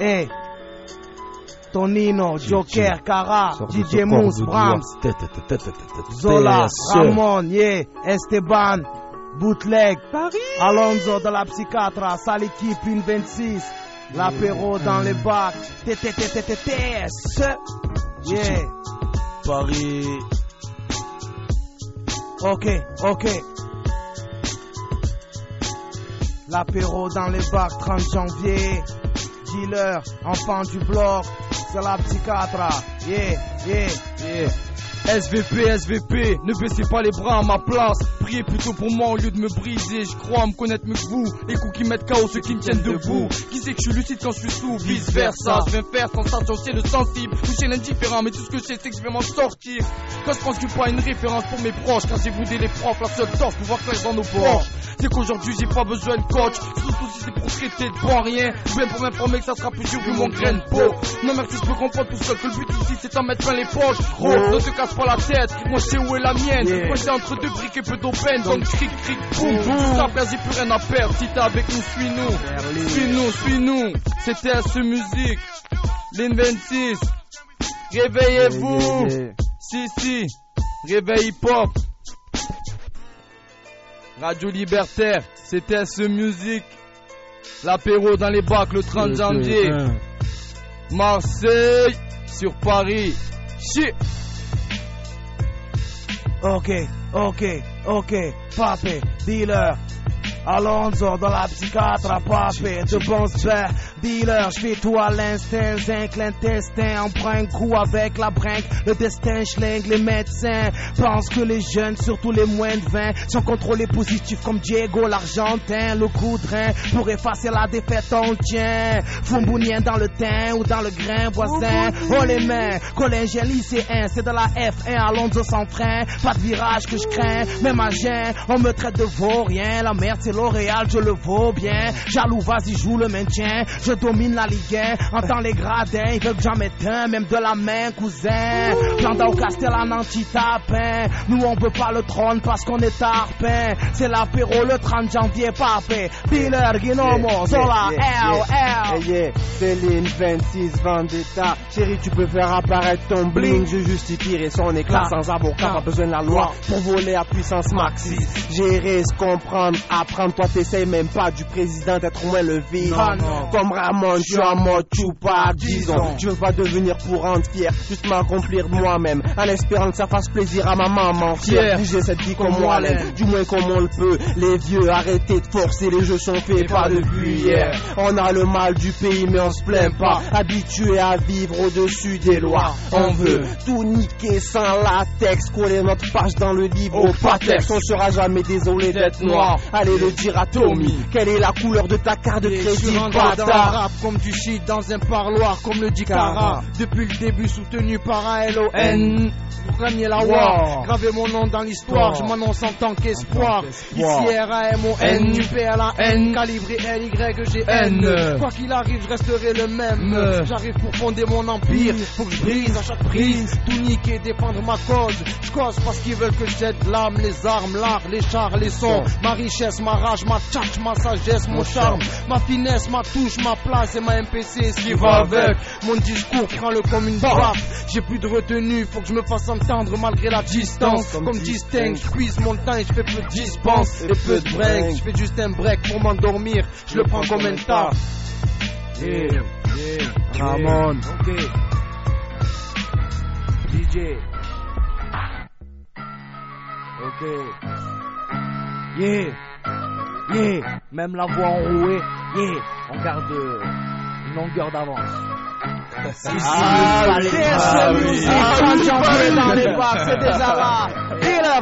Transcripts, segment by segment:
Hey. Tonino, Joker, Cara, DJ Mousse, Brahms, Zola, Ramon, yeah, Esteban, Bootleg, Alonso de la psychiatre, sale équipe, une 26, l'apéro dans les bacs, TTTTTS, yeah, Paris. ok, ok. L'apéro dans les bacs, 30 janvier, dealer, enfant du bloc, c'est la psychiatre, yeah, yeah. Yeah. SVP, SVP, ne baissez pas les bras à ma place. Priez plutôt pour moi au lieu de me briser. Je crois me connaître mieux que vous. Les coups qui mettent KO ceux qui me tiennent debout. Qui sait que je suis lucide quand je suis sous, vice versa. Je viens faire sensation chez le sensible. Toucher l'indifférent, mais tout ce que je sais, c'est que je vais m'en sortir. Quand je pense que pas une référence pour mes proches. Quand j'ai boudé les profs, la seule torche pouvoir faire dans nos poches. C'est qu'aujourd'hui j'ai pas besoin de coach. Surtout si c'est pour traiter de bon rien. Ou bien pour m'informer que ça sera plus dur vu mon grain de peau. Non merci, je peux comprendre tout seul que le but ici c'est d'en mettre plein les poches. Gros, ne te casse pas la tête. Moi je sais où est la mienne? Yeah. Moi j'étais entre deux briques et peu d'open. Donc cric cric boum boum. Ça perd, j'ai plus rien à perdre. Si t'es avec nous, suis-nous. Suis-nous, suis-nous. C'était ce musique. Lin 26. Réveillez-vous. Si, si. Réveil hip-hop. Radio Libertaire, c'était ce musique. L'apéro dans les bacs le 30 janvier. Marseille sur Paris. Shit. Ok, ok, ok, papé, dealer. Alonso dans la psychiatre, papé, de bons pères, dealer, je fais tout à l'instinct, zinc l'intestin, on prend un coup avec la brinque, le destin schlingue, les médecins. Pensent que les jeunes, surtout les moins de 20, sont contrôlés positifs comme Diego l'Argentin, le coup de rein, pour effacer la défaite on le tient, Fumbounien dans le teint ou dans le grain voisin, oh les mains, collégien lycéen, c'est de la F1, Alonso sans frein, pas de virage que je crains, même à jeun, on me traite de vaurien, la merde c'est L'Oréal, je le vaux bien. Jaloux, vas-y, joue le maintien. Je domine la Ligue 1. Entends les gradins, ils veulent que j'en mette un, même de la main, cousin. Planda au Castellan anti-tapin. Nous, on veut pas le trône parce qu'on est tarpin. C'est l'apéro le 30 janvier, papé. Dealer, Guinomo, Zola, L, L. Céline 26 Vendetta Chérie tu peux faire apparaître ton bling Je justifierai son éclat sans avocat Pas besoin de la loi pour voler à puissance maxi Gérer, se comprendre, apprendre Toi t'essayes même pas du président d'être moins le vilain Comme Ramon, je suis en mode Tupac Disons, je veux pas devenir pour rendre fier Juste m'accomplir moi-même En espérant que ça fasse plaisir à ma maman fière J'ai cette vie comme moi l'aime Du moins comme on le peut. Les vieux arrêtez de forcer Les jeux sont faits pas depuis hier. On a le mal du pays mais on se plaint pas. Habitué à vivre au-dessus des lois. On veut tout niquer sans latex Coller notre page dans le livre au patex. On sera jamais désolé d'être noir. Allez le dire à Tommy. Quelle est la couleur de ta carte de crédit bâtard comme du shit dans un parloir comme le dit Cara. Depuis le début soutenu par un LON. Premier la war, graver mon nom dans l'histoire, je m'annonce en tant qu'espoir. Ici R-A-M-O-N, du P à la N, calibré L-Y-G-N. Quoi qu'il arrive, je resterai le même. J'arrive pour fonder mon empire, faut que je brise à chaque prise. Tout niquer, défendre ma cause. Je cause parce qu'ils veulent que je jette l'âme, les armes, l'art, les chars, les sons. Ma richesse, ma rage, ma tchatch, ma sagesse, mon charme. Ma finesse, ma touche, ma place et ma MPC, ce qui va avec. Mon discours, prends-le comme une baffe. J'ai plus de retenue, faut que je me fasse entendre malgré la distance. Comme distingue, je puise mon temps et je fais peu de dispense. Et peu de break, je fais juste un break pour m'endormir. Je le prends comme un taf. Yeah, yeah, Ramon. Ok. DJ. Ok. Yeah. Yeah. Même la voix enrouée. Yeah. On garde une longueur d'avance. Si, Ah fallait- oui, Ah ah oui. oui. Ah, Ah oui. janvier dans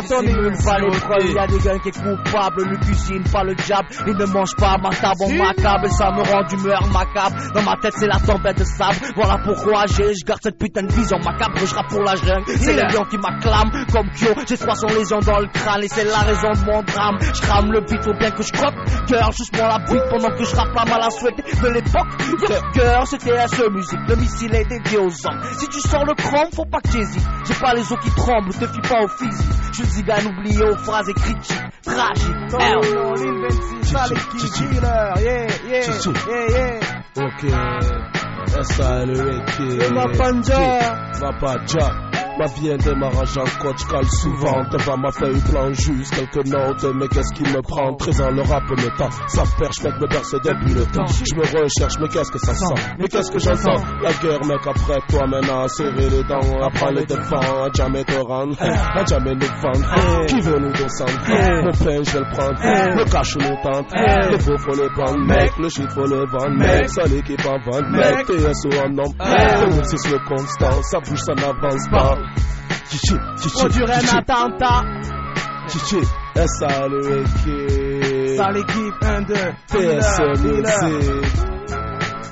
Tony, pas les preuves. Y a des gars qui est coupable, le cuisine, pas le diable. Il ne mange pas ma table en macabre et ça me rend d'humeur macabre. Dans ma tête, c'est la tempête de sable. Voilà pourquoi j'ai, je garde cette putain de vision macabre. Je rappe pour la jungle. C'est les lions qui m'acclament comme Kyo. J'ai 300 lésions dans le crâne et c'est la raison de mon drame. Je crame le beat, faut bien que je croque. Cœur, juste moi la bite pendant que je rappe la mal à souhaiter de l'époque. Cœur, c'était la seule musique. Le missile est dédié aux hommes. Si tu sors le chrome, faut pas que t'hésites. J'ai pas les os qui tremblent, te fie pas au physique. Suis gars oublié aux phrases critiques. Tragique. Non, non, l'île 26, ça l'équipe dealer. Yeah, yeah, yeah, yeah. Ok. S-A-L-E-K. Ma panja. Ma panja. Ma vie un démarrage en coach cale souvent. Devant ma feuille blanche juste quelques notes mais qu'est-ce qui me prend? Présent le rap me tend. Ça perche mec me berce depuis le temps. Je me recherche mais qu'est-ce que ça sent? Mais qu'est-ce que j'entends La guerre mec après toi maintenant serrer les dents. Apprends les défends à jamais te rendre À jamais nous vendre Qui veut nous descendre Le pain je vais le prendre Le cash nous tente Les faux faut les prendre mec. Le shit faut le vendre mec. Seule équipe en vente mec. TSO en nom c'est le constant. Ça bouge ça n'avance pas Produire un attentat. chichi, S-A-L-E-K. Ça l'équipe 1, 2, PS Music.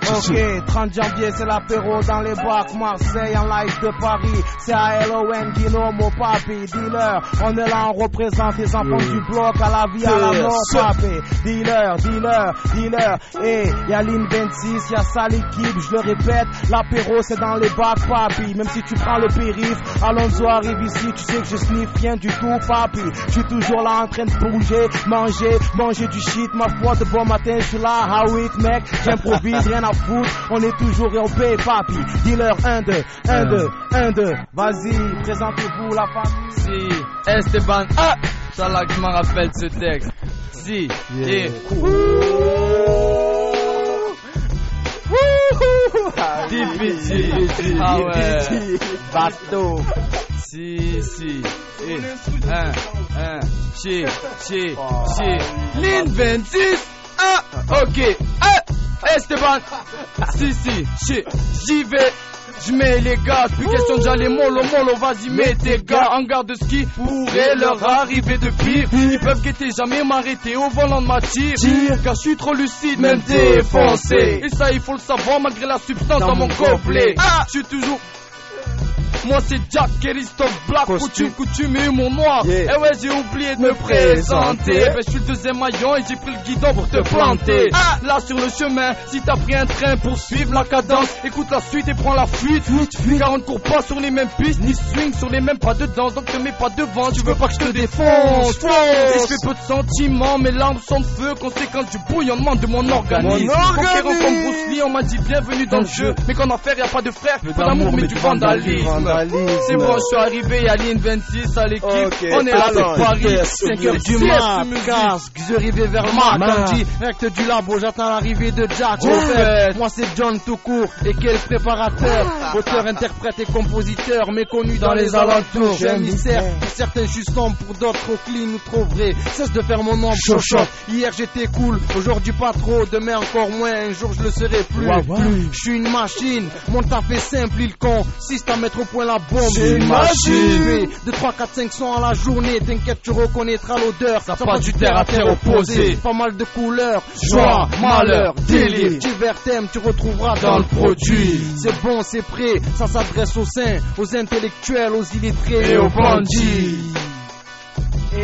Ok, 30 janvier c'est l'apéro dans les bacs, Marseille en live de Paris, c'est ALON, Guinomo, Papi, dealer, on est là, on représente les enfants du bloc, à la vie, à la mort, Papi, dealer, dealer, dealer, et y a l'IN 26, y a ça l'équipe, je le répète, l'apéro c'est dans les bacs, Papi, même si tu prends le périph, Alonso arrive ici, tu sais que je sniffe rien du tout, Papi, je suis toujours là en train de bouger, manger, manger du shit, ma foi, de bon matin, je suis là, how it, mec, j'improvise, rien à foutre, on est toujours RP, papi. Dealer 1, 2, 1, 2, 1, 2. Vas-y, présentez-vous la famille. Si, Esteban, ah, là que je me rappelle ce texte. Si, et difficile. Ah ouais. Bateau. Si, si, et un, un, chi, chi, chi. Ligne 26, ah, ok, ah, Esteban, si, si, chi, j'y vais. Je mets les gars, plus question d'aller mollo mollo, vas-y mets tes gars. en garde de ski. Pourrait leur arriver de pire. Ils peuvent guetter, jamais m'arrêter. Au volant de ma tire. Car je suis trop lucide, même défoncé. Et ça il faut le savoir malgré la substance dans, mon gobelet. Ah, je suis toujours moi c'est Jack Christophe Black, coutume, coutume et humour noir. Yeah. Eh ouais, j'ai oublié de me présenter. Ben, je suis le deuxième maillon et j'ai pris le guidon pour te planter. Ah, là sur le chemin, si t'as pris un train pour suivre la cadence, écoute la suite et prends la fuite. Car on ne court pas sur les mêmes pistes, ni swing sur les mêmes pas de danse. Donc te mets pas devant, tu veux pas que je te défonce. Et je fais peu de sentiments, mes larmes sont de feu, conséquence du bouillonnement de mon organisme. Comme Bruce Lee, on m'a dit bienvenue dans le jeu. Mais qu'en affaire, y a pas de frère, peu d'amour, mais du vandalisme. C'est bon, je suis arrivé à ligne 26 à l'équipe. On est là, c'est Paris. yes, 5 heures du Yes, mat, je arrivé vers dit, acte du labo, j'attends l'arrivée de Jack. Moi c'est John tout court, et quel préparateur, auteur, interprète et compositeur, méconnu dans, les alentours. J'ai un mystère, pour certains juste pour d'autres trop clean ou trop vrai. Cesse de faire mon chochotte. Hier j'étais cool, aujourd'hui pas trop, demain encore moins, un jour je le serai plus. Plus. Je suis une machine, mon taf est simple, il consiste à mettre au point la bombe. C'est une machine. De 3, 4, 5 sons à la journée, t'inquiète, tu reconnaîtras l'odeur. Ça passe du terre à terre opposé. Pas mal de couleurs, Joie, malheur, délire. Divers thèmes, tu retrouveras dans le produit. C'est bon, c'est prêt, ça s'adresse aux saints, aux intellectuels, aux illettrés Et aux bandits.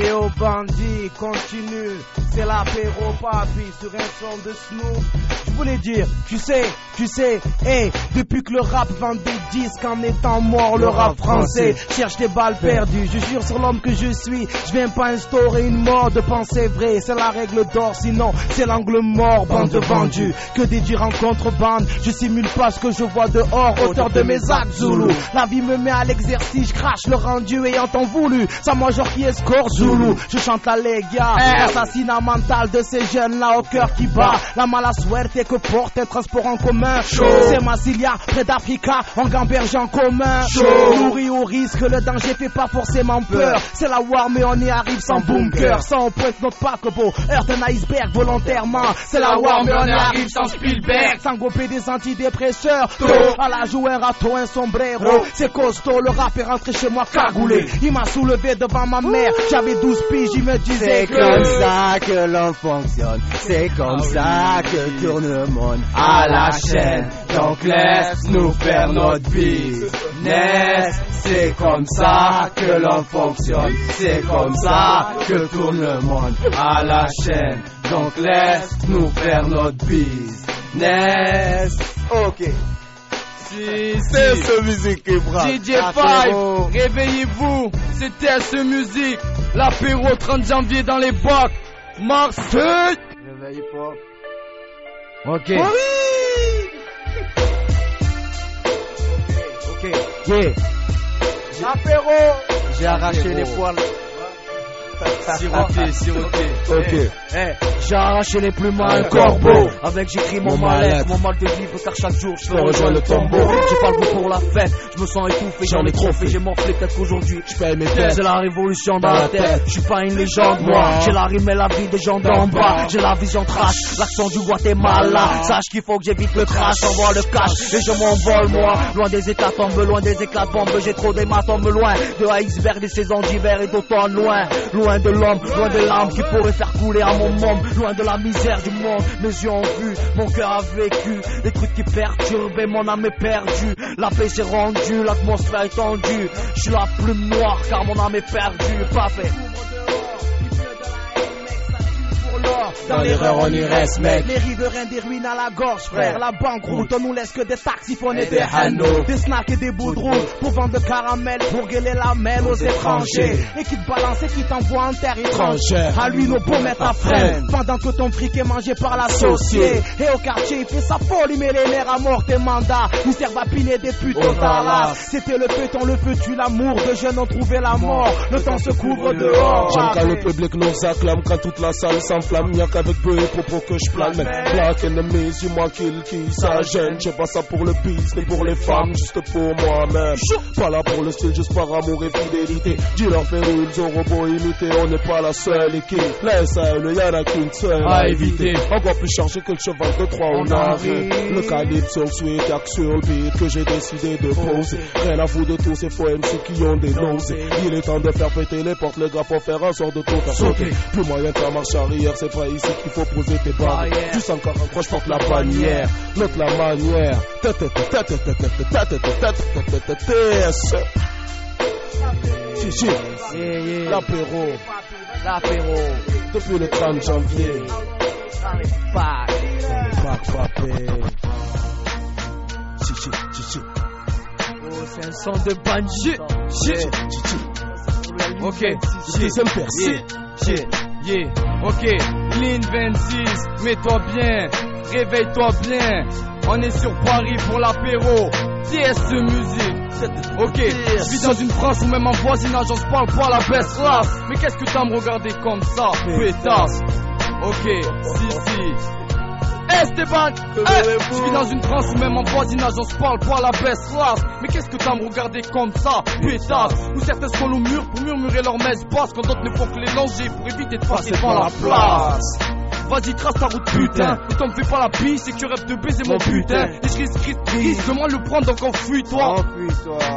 Et aux bandits, continue, c'est l'apéro papi sur un son de Snoop. Je voulais dire, tu sais, tu sais, hey, depuis que le rap vend des disques en étant mort, le rap français cherche des balles perdues. Je jure sur l'homme que je suis, je viens pas instaurer une mort de pensée vraie, c'est la règle d'or, sinon c'est l'angle mort, bande de vendus. Que des dires en contrebande, je simule pas ce que je vois dehors, auteur de mes actes Zulu. La vie me met à l'exercice, je crache le rendu ayant tant voulu. Ça moi genre qui escorte Zulu, je chante la Lega, assassinat mental de ces jeunes là au cœur qui bat. La mala suerte que porte un transport en commun. C'est Massilia, près d'Africa, en gamberge en commun. Nourri au risque, le danger fait pas forcément peur. C'est la war, mais on y arrive sans bunker, sans pointe notre paquebot. Heurte un iceberg volontairement. C'est la war, mais on y arrive sans Spielberg. Sans goper des antidépresseurs. À la jouer un râteau, un sombrero. C'est costaud, le rap est rentré chez moi cagoulé. Il m'a soulevé devant ma mère. J'avais 12 piges, il me disait C'est que. comme ça que l'on fonctionne, c'est comme ça que tourne le monde à la chaîne. Donc laisse-nous faire notre business. C'est comme ça que l'on fonctionne, c'est comme ça que tourne le monde à la chaîne. Donc laisse-nous faire notre business. Ok. Si, C'est ce musique qui brasse. DJ Apéro. 5, réveillez-vous, c'était ce musique, L'apéro 30 janvier dans les bocs. Marseille. Réveille pas. Ok. Oh oui. Ok. Yeah. L'apéro. J'ai arraché les poils. Siroté, siroté. Ok. Eh, j'ai arraché les plumes à un corbeau. Avec j'écris mon, mal-être. mon mal de vivre, car chaque jour je fais rejoins rejoindre le tombeau. J'ai pas le goût pour la fête, je me sens étouffé, j'en ai trop fait, j'ai morflé peut-être qu'aujourd'hui. Je paye mes dettes. C'est la révolution dans la tête. Je suis pas une légende, moi. J'ai la rime et la vie des gens d'en bas. J'ai la vision trash, l'accent du Guatemala. Sache qu'il faut que j'évite le crash, envoie le cash. Et je m'envole, moi. Loin des états tombes, loin des éclats de bombes. J'ai trop d'hématomes loin. De iceberg, des saisons d'hiver et d'automne loin. Loin de l'homme, loin des larmes qui pourraient faire couler à mon môme. Loin de la misère du monde. Mes yeux ont vu, mon cœur a vécu. Des trucs qui perturbent et mon âme est perdue. La paix s'est rendue, l'atmosphère est tendue. Je suis la plume noire car mon âme est perdue. Pas fait. Dans l'erreur, on y reste, mec. Les riverains des ruines à la gorge, frère. La banqueroute, on nous laisse que des taxifons et Et des hannos. Des snacks et des bouts de route pour vendre de caramel, pour gueuler la mêle aux étrangers. Et qui te balance et qui t'envoie en terre étrangère. À lui, nos beaux mettre à freine. Pendant que ton fric est mangé par l'associé. Et au quartier, il fait sa folie, mais les nerfs à mort tes mandats. Ils servent à piner des putes Oh au. C'était le feuilleton, le feu tue l'amour. De jeunes ont trouvé la mort. Le temps se couvre dehors. J'aime quand le public nous acclame, quand toute la salle s'enflamme, qu'avec peu et propos que je plane. Black enemies, you moi kill qui ça gêne. J'ai pas ça pour le biz, mais pour les femmes, juste pour moi-même. Pas là pour le style, juste par amour et fidélité. Dis-leur faire ils ont robots imités, on n'est pas la seule équipe. La SAL, y'en a qu'une seule à éviter. Encore plus chargé que le cheval de Troie, on On arrive. arrive. Le calibre sur le y'a que sur le beat que j'ai décidé de poser. Rien à foutre de tous ces faux MC qui ont des nausées. Il est temps de faire péter les portes, les gars, pour faire un sort de tout faire sauter. Plus moyen de faire marche arrière, c'est pas ici qu'il faut poser tes barrières. Juste encore un porte la bannière. Note la manière. L'apéro. L'apéro. Depuis le 30 janvier. Oh, c'est un son de banjo. Ok, un percé. Yeah, ok. Ligne 26. Mets-toi bien. Réveille-toi bien. On est sur Paris pour l'apéro. TS musique? Ok, je vis dans une France où même en voisinage on se parle pas la baisse race. Mais qu'est-ce que t'as à me regarder comme ça, pétasse? Ok, si si. Esteban, hey, je vis dans une France où même en voisinage on se parle pas la baisse. Mais qu'est-ce que t'as à me regarder comme ça, pétasse? Où certains sont au mur pour murmurer leur messe basse quand d'autres ne font que les langer pour éviter de passer devant la place. Vas-y, trace ta route, putain. Et t'en fais pas la pisse, c'est que tu rêves de baiser mon putain. Et je risque, risque, risque de moi le prendre, donc enfuis-toi.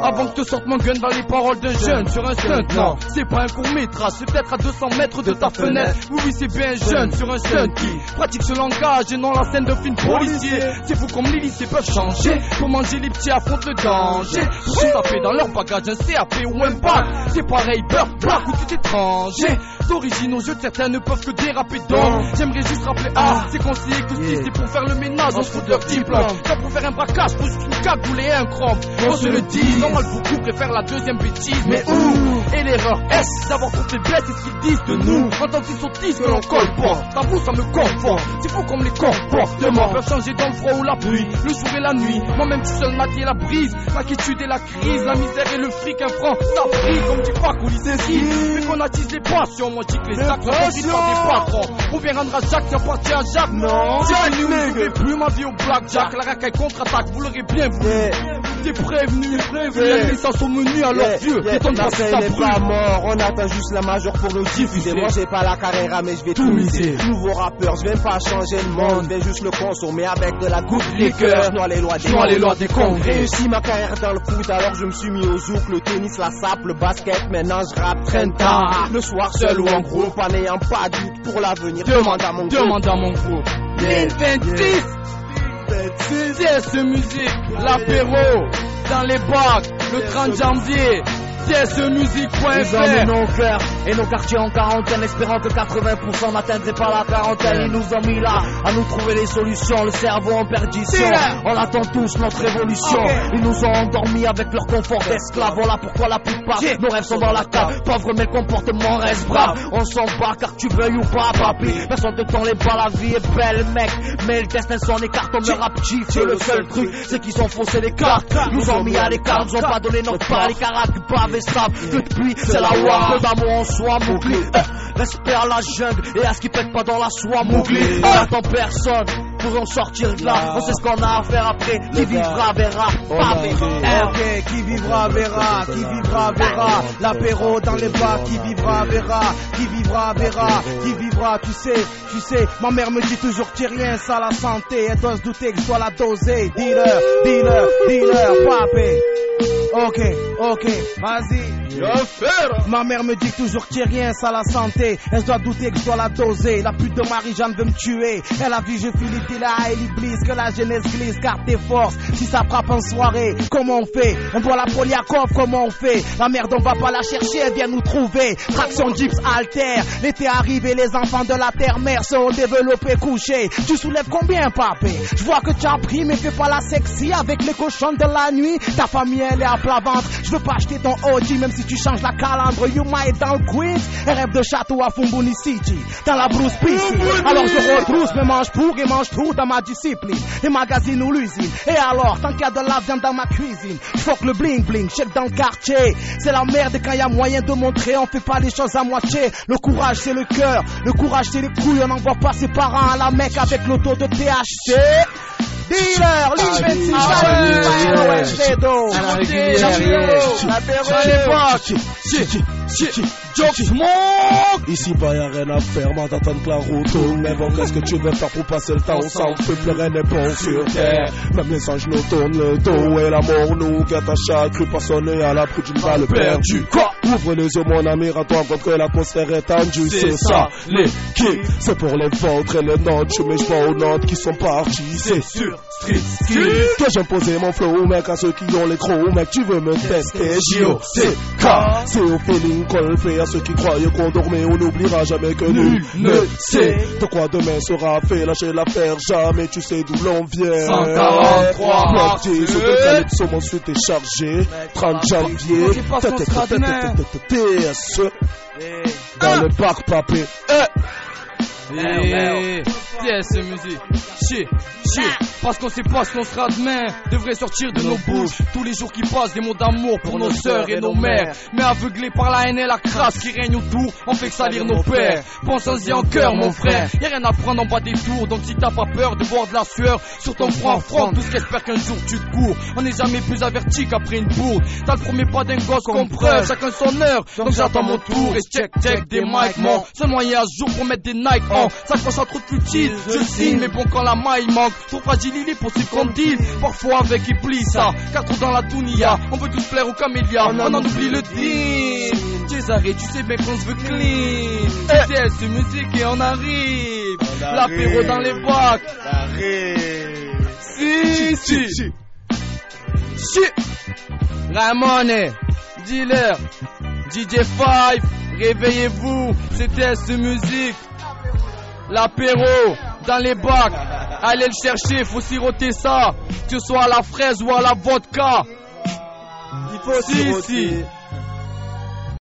Avant que te sorte mon gun dans les paroles d'un jeune sur un stunt, non, c'est pas un court métrage, c'est peut-être à 200 mètres de ta fenêtre. Oui, oui, c'est bien jeune sur un stunt qui pratique ce langage et non la scène de film policier. C'est fou comme les lycées peuvent changer. Pour manger les petits affrontent le danger. Pour se taper dans leur bagage un CAP ou un bac. C'est pareil, beurre, black ou tout étranger. D'origine aux yeux de certains ne peuvent que déraper donc. J'aimerais juste rappeler, ah, c'est conseillé que si c'est pour faire le ménage, on se fout de leur diplôme. Pas pour faire un braquage, pour juste une cagoule et un chrome. On se le normal beaucoup préfèrent la deuxième bêtise, mais où Et l'erreur est d'avoir trop faiblesse, c'est ce qu'ils disent de nous. En tant qu'ils sottises que l'on colporte, t'avoue ça me conforte. C'est fou comme les comportements peuvent changer dans le froid ou la pluie, le jour et la nuit. Moi-même tout seul maquiller la brise, l'inquiétude et la crise, la misère et le fric, un franc, ça prie comme du pack ou lycée. Mais qu'on attise les passions, moi dis que les actes sont par des patrons. On vient rendre à Jacques, parti à Jacques. Non, n'aurez plus ma vie au blackjack. La racaille contre-attaque, vous l'aurez bien vu. T'es prévenu, prévenu. Yeah. Les sont menus à leur Yeah, vieux. yeah, Étonne la pas si scène ça n'est pas mort, on attend juste la majeure pour le diffuser. Moi j'ai pas la carrière mais je vais tout miser. Nouveau rappeur, je viens pas changer le monde, je viens juste le consommer avec de la goutte liqueur. Je les lois des Je les lois des congrès. Réussi ma carrière dans le foot, alors je me suis mis au zouk, le tennis, la sape, le basket. Maintenant je rappe traîne tard. Le soir seul ou en groupe, en n'ayant pas de doute pour l'avenir. Demande à mon groupe. Demande à mon groupe. Yeah, 26 TS Musique, l'apéro, dans les bacs, le 30 janvier, Ils Et nos quartiers en quarantaine, espérant que 80% n'atteindraient pas la quarantaine. Ils nous ont mis là à nous trouver les solutions, le cerveau en perdition. On attend tous notre révolution. Ils nous ont endormis avec leur confort d'esclaves. Voilà pourquoi la plupart nos rêves sont dans la cave. Pauvre mais le comportement reste brave. On s'en bat car tu veuilles ou pas, papi. Personne te tend les bas, la vie est belle, mec. Mais le destin s'en écarte, on me rap C'est le seul truc, c'est qu'ils ont faussé les cartes. Nous ont mis à l'écart, nous ont pas donné notre part. Les caractères paves et sables. Depuis, c'est la war. Peu d'amour en soi, Mougli. Respect à la jungle et à ce qui pète pas dans la soie, Mougli. On attend personne pour en sortir de là. On sait ce qu'on a à faire après. Qui vivra verra. Pavé. Ok, qui vivra verra, qui vivra verra. L'apéro dans les bas, qui vivra verra, qui vivra verra, qui vivra, tu sais, tu sais. Ma mère me dit toujours que rien, ça la santé. Elle doit se douter que je dois la doser. Dealer, dealer, dealer, papé. Ok, ok, vas-y. Ma mère me dit toujours qu'il rien, ça la santé. Elle doit douter que je dois la doser. La pute de Marie-Jeanne veut me tuer. Elle a vu, je Philippe là, elle glisse, que la jeunesse glisse, garde tes forces. Si ça frappe en soirée, comment on fait? On voit la Poliakov, comment on fait? La merde, on va pas la chercher, elle vient nous trouver. Traction Jeeps alter. L'été arrive et les enfants de la terre-mère sont développés, couchés. Tu soulèves combien, papé? Je vois que tu as pris, mais fais pas la sexy avec les cochons de la nuit. Ta famille, elle est à plat ventre. Je veux pas acheter ton OG, même si tu changes la calandre. You might dans le Queens. Et rêve de château à Fumbuni City. Dans la Bruce PC. Alors je retrousse mes manches pour et mange tout dans ma discipline. Les magazines ou l'usine. Et alors, tant qu'il y a de la viande dans ma cuisine. Fuck le bling bling, check dans le quartier. C'est la merde quand il y a moyen de montrer. On fait pas les choses à moitié. Le courage c'est le cœur. Le courage c'est les couilles. On envoie pas ses parents à la Mecque avec l'auto de THC. Dealer, Ligne 26, Ici, pas y'a rien à faire, moi d'attendre que la route tourne. Mais bon, qu'est-ce que tu veux faire pour passer le temps? On s'en fout, plus rien n'est bon sur terre. Même les anges nous tournent le dos et l'amour nous guette à chaque rue. Personne à l'abri d'une balle perdue. Quoi? Ouvre les yeux, mon ami, rends-toi compte que l'atmosphère est tendue. C'est ça, les kicks. C'est pour les vôtres et les nôtres. Je mets pas aux notes qui sont partis. C'est sûr, street, street. Que j'ai posé mon flow, mec, à ceux qui ont les crocs. Mec, tu veux me tester? J.O.C.K. C'est au feeling qu'on le fait à ceux qui croyaient qu'on dormait. On n'oubliera jamais que nul ne sait de quoi demain sera fait. Lâcher l'affaire, jamais tu sais d'où l'on vient. 143 Bloqué sur le calypso, mon suite est chargé. 30 janvier. TS. Dans le parc, papé. Eh, TS musique. Shit, shit. Parce qu'on sait pas ce qu'on sera demain. Devrait sortir de nos bouches. Tous les jours qui passent, des mots d'amour pour nos sœurs et nos mères. Mais aveuglés par la haine et la crasse qui règne autour, on fait que salir nos pères. Pense-y en cœur, mon frère. Y'a rien à prendre en bas des tours. Donc si t'as pas peur de voir de la sueur sur ton front, front, tout ce qu'espère qu'un jour tu te cours. On n'est jamais plus averti qu'après une bourde. T'as le premier pas d'un gosse qu'on preuve. Chacun son heure. Donc j'attends mon tour et check, check des mics, mon. Seul moyen à ce jour pour mettre des Nike en. Ça trop de futile. Je signe, mais bon, quand la maille manque, trop fragile il est pour ce qu'on dit. Parfois avec Iblis, ça. Quatre dans la Dunia. On veut tous plaire aux camélias. On en oublie le deal. Césaré, tu sais bien qu'on se veut clean. C'est ce musique et on arrive. L'apéro dans les bacs. Si, si. Si. Ramone, dealer, DJ5, réveillez-vous, c'était ce musique. L'apéro dans les bacs, allez le chercher, faut siroter ça, que ce soit à la fraise ou à la vodka. Il faut Si, si.